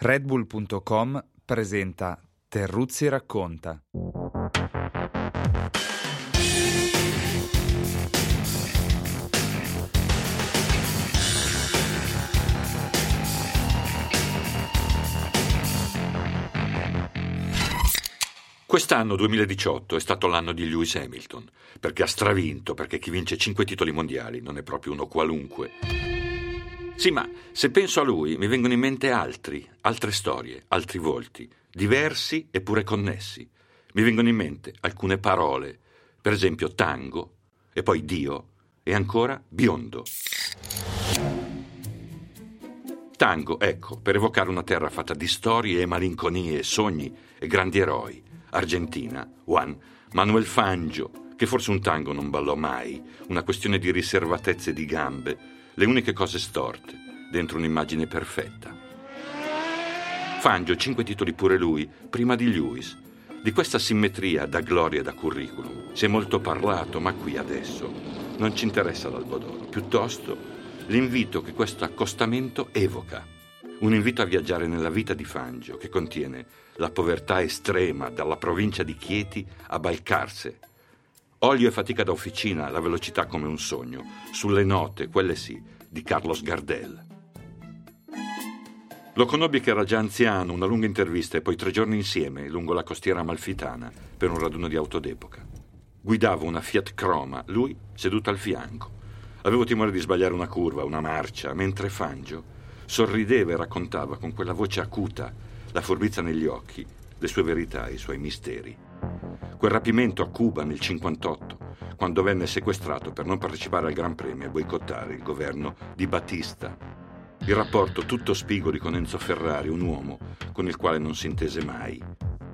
Redbull.com presenta Terruzzi racconta. Quest'anno 2018 è stato l'anno di Lewis Hamilton, perché ha stravinto, perché chi vince cinque titoli mondiali non è proprio uno qualunque. Sì, ma se penso a lui mi vengono in mente altri, altre storie, altri volti, diversi eppure connessi. Mi vengono in mente alcune parole, per esempio tango, e poi Dio, e ancora biondo. Tango, ecco, per evocare una terra fatta di storie e malinconie, sogni e grandi eroi. Argentina, Juan, Manuel Fangio, che forse un tango non ballò mai, una questione di riservatezze di gambe, le uniche cose storte, dentro un'immagine perfetta. Fangio, cinque titoli pure lui, prima di Lewis. Di questa simmetria da gloria e da curriculum si è molto parlato, ma qui adesso non ci interessa l'albodoro, piuttosto l'invito che questo accostamento evoca. Un invito a viaggiare nella vita di Fangio, che contiene la povertà estrema dalla provincia di Chieti a Balcarse. Olio e fatica da officina, la velocità come un sogno, sulle note, quelle sì, di Carlos Gardel. Lo conobbi che era già anziano, una lunga intervista e poi tre giorni insieme lungo la costiera amalfitana per un raduno di auto d'epoca. Guidavo una Fiat Croma, lui seduto al fianco. Avevo timore di sbagliare una curva, una marcia, mentre Fangio sorrideva e raccontava con quella voce acuta, la furbizia negli occhi, le sue verità i suoi misteri. Quel rapimento a Cuba nel 58, quando venne sequestrato per non partecipare al Gran Premio e boicottare il governo di Battista. Il rapporto tutto spigoli con Enzo Ferrari, un uomo con il quale non si intese mai.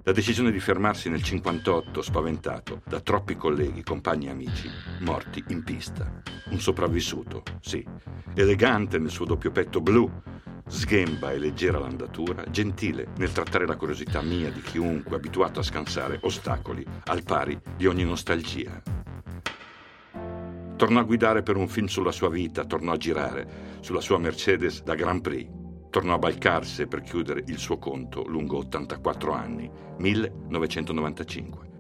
La decisione di fermarsi nel 58, spaventato da troppi colleghi, compagni e amici, morti in pista. Un sopravvissuto, sì, elegante nel suo doppio petto blu, sghemba e leggera l'andatura, gentile nel trattare la curiosità mia di chiunque abituato a scansare ostacoli al pari di ogni nostalgia. Tornò a guidare per un film sulla sua vita, tornò a girare sulla sua Mercedes da Grand Prix, tornò a balcarsi per chiudere il suo conto lungo 84 anni, 1995.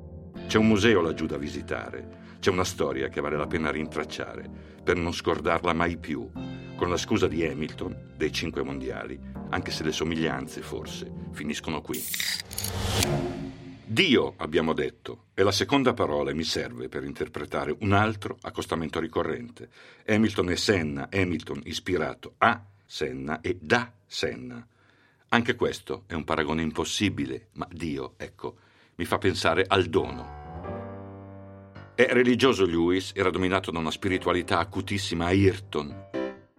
C'è un museo laggiù da visitare, c'è una storia che vale la pena rintracciare per non scordarla mai più, con la scusa di Hamilton dei cinque mondiali, anche se le somiglianze forse finiscono qui. Dio, abbiamo detto, è la seconda parola e mi serve per interpretare un altro accostamento ricorrente. Hamilton e Senna, Hamilton ispirato a Senna e da Senna. Anche questo è un paragone impossibile, ma Dio, ecco, mi fa pensare al dono. È religioso Lewis, era dominato da una spiritualità acutissima a Ayrton.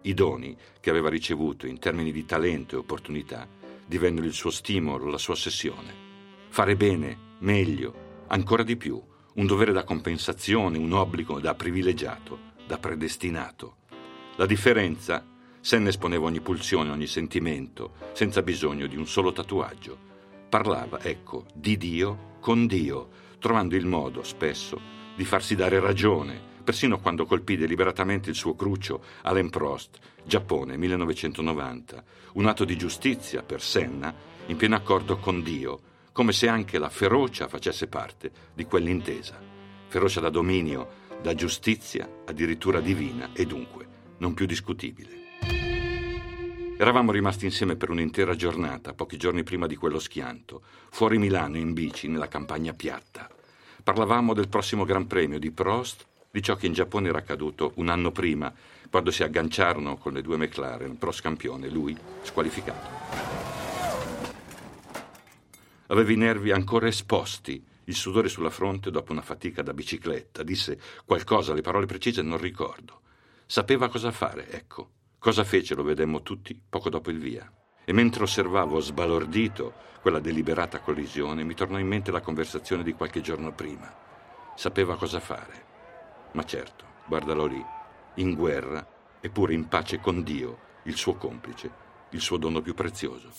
I doni che aveva ricevuto in termini di talento e opportunità divennero il suo stimolo, la sua ossessione. Fare bene, meglio, ancora di più, un dovere da compensazione, un obbligo da privilegiato, da predestinato. La differenza, Senna esponeva ogni pulsione, ogni sentimento, senza bisogno di un solo tatuaggio. Parlava, ecco, di Dio con Dio, trovando il modo, spesso, di farsi dare ragione, persino quando colpì deliberatamente il suo crucio Alain Prost, Giappone 1990, un atto di giustizia per Senna in pieno accordo con Dio, come se anche la ferocia facesse parte di quell'intesa. Ferocia da dominio, da giustizia addirittura divina e dunque non più discutibile. Eravamo rimasti insieme per un'intera giornata, pochi giorni prima di quello schianto, fuori Milano in bici nella campagna piatta. Parlavamo del prossimo Gran Premio di Prost, di ciò che in Giappone era accaduto un anno prima, quando si agganciarono con le due McLaren, Prost campione, lui squalificato. Aveva i nervi ancora esposti, il sudore sulla fronte dopo una fatica da bicicletta. Disse qualcosa, le parole precise non ricordo. Sapeva cosa fare, ecco. Cosa fece lo vedemmo tutti poco dopo il via. E mentre osservavo sbalordito quella deliberata collisione, mi tornò in mente la conversazione di qualche giorno prima. Sapeva cosa fare. Ma certo, guardalo lì, in guerra, eppure in pace con Dio, il suo complice, il suo dono più prezioso.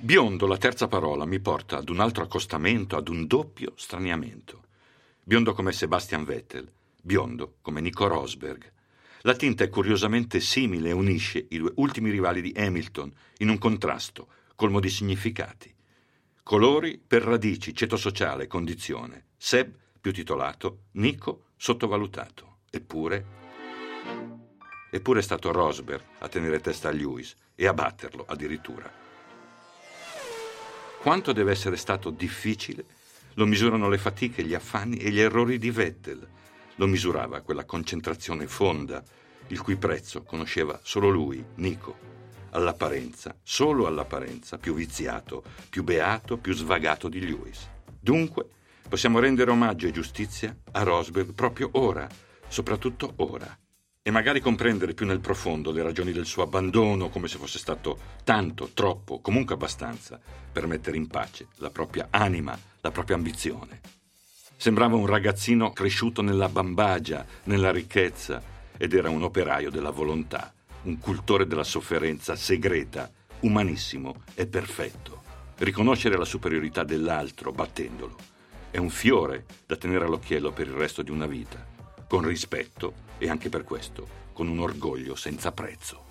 Biondo, la terza parola, mi porta ad un altro accostamento, ad un doppio straniamento. Biondo come Sebastian Vettel, biondo come Nico Rosberg, La tinta è curiosamente simile e unisce i due ultimi rivali di Hamilton in un contrasto colmo di significati. Colori per radici, ceto sociale, condizione. Seb più titolato, Nico sottovalutato. Eppure... Eppure è stato Rosberg a tenere testa a Lewis e a batterlo addirittura. Quanto deve essere stato difficile lo misurano le fatiche, gli affanni e gli errori di Vettel. Lo misurava quella concentrazione fonda, il cui prezzo conosceva solo lui, Nico. All'apparenza, solo all'apparenza, più viziato, più beato, più svagato di Lewis. Dunque, possiamo rendere omaggio e giustizia a Rosberg proprio ora, soprattutto ora e magari comprendere più nel profondo le ragioni del suo abbandono, come se fosse stato tanto, troppo, comunque abbastanza, per mettere in pace la propria anima, la propria ambizione. Sembrava un ragazzino cresciuto nella bambagia, nella ricchezza, ed era un operaio della volontà, un cultore della sofferenza segreta, umanissimo e perfetto. Riconoscere la superiorità dell'altro battendolo è un fiore da tenere all'occhiello per il resto di una vita con rispetto e anche per questo con un orgoglio senza prezzo.